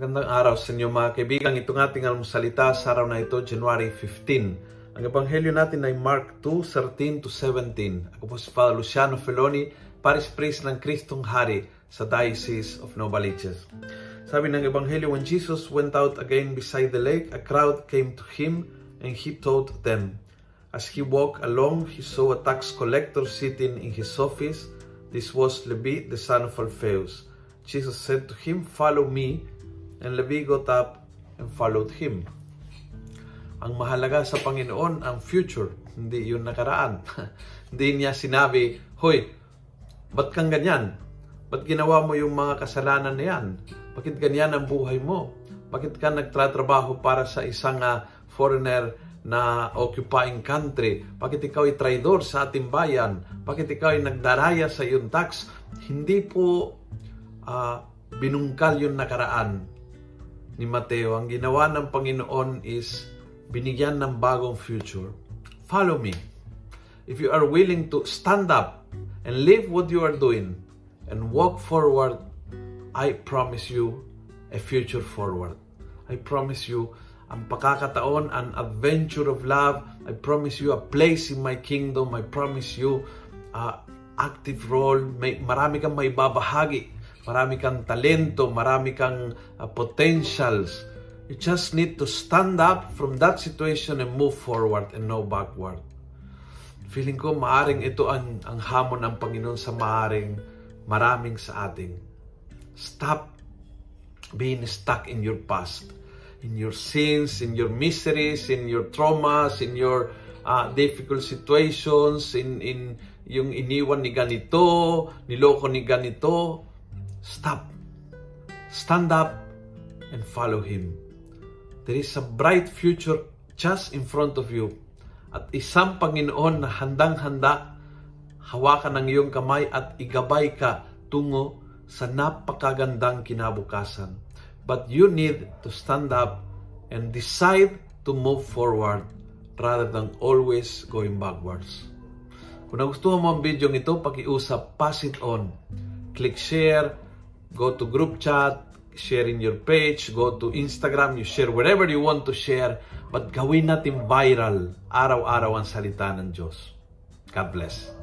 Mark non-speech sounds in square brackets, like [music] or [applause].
Magandang araw sa inyo mga kaibigan. Itong ating almusalita sa araw na ito, January 15. Ang ebanghelyo natin ay Mark 2:13 to 17. Ako po si Father Luciano Feloni, Paris Priest ng Kristong Hari sa Diocese of Novaliches. Sabi ng ebanghelyo, when Jesus went out again beside the lake, a crowd came to him and he taught them. As he walked along, he saw a tax collector sitting in his office. This was Levi, the son of Alphaeus. Jesus said to him, Follow me. And Levi got up and followed him. Ang mahalaga sa Panginoon ang future, hindi yung nakaraan. [laughs] hindi niya sinabi, Hoy, ba't kang ganyan? Ba't ginawa mo yung mga kasalanan na yan? Bakit ganyan ang buhay mo? Bakit ka nagtratrabaho para sa isang uh, foreigner na occupying country? Bakit ikaw ay traidor sa ating bayan? Bakit ikaw ay nagdaraya sa iyong tax? Hindi po uh, binungkal yung nakaraan ni Mateo. Ang ginawa ng Panginoon is binigyan ng bagong future. Follow me. If you are willing to stand up and live what you are doing and walk forward, I promise you a future forward. I promise you ang pakakataon, an adventure of love. I promise you a place in my kingdom. I promise you a active role. May, marami kang may babahagi marami kang talento, marami kang uh, potentials. You just need to stand up from that situation and move forward and no backward. Feeling ko maaring ito ang, ang hamon ng Panginoon sa maaring maraming sa ating. Stop being stuck in your past, in your sins, in your miseries, in your traumas, in your uh, difficult situations, in, in yung iniwan ni ganito, niloko ni ganito. Stop. Stand up and follow Him. There is a bright future just in front of you. At isang Panginoon na handang-handa, hawakan ang iyong kamay at igabay ka tungo sa napakagandang kinabukasan. But you need to stand up and decide to move forward rather than always going backwards. Kung nagustuhan mo ang video ito, pakiusap, pass it on. Click share, go to group chat, share in your page, go to Instagram, you share wherever you want to share, but gawin natin viral araw-araw ang salita ng Diyos. God bless.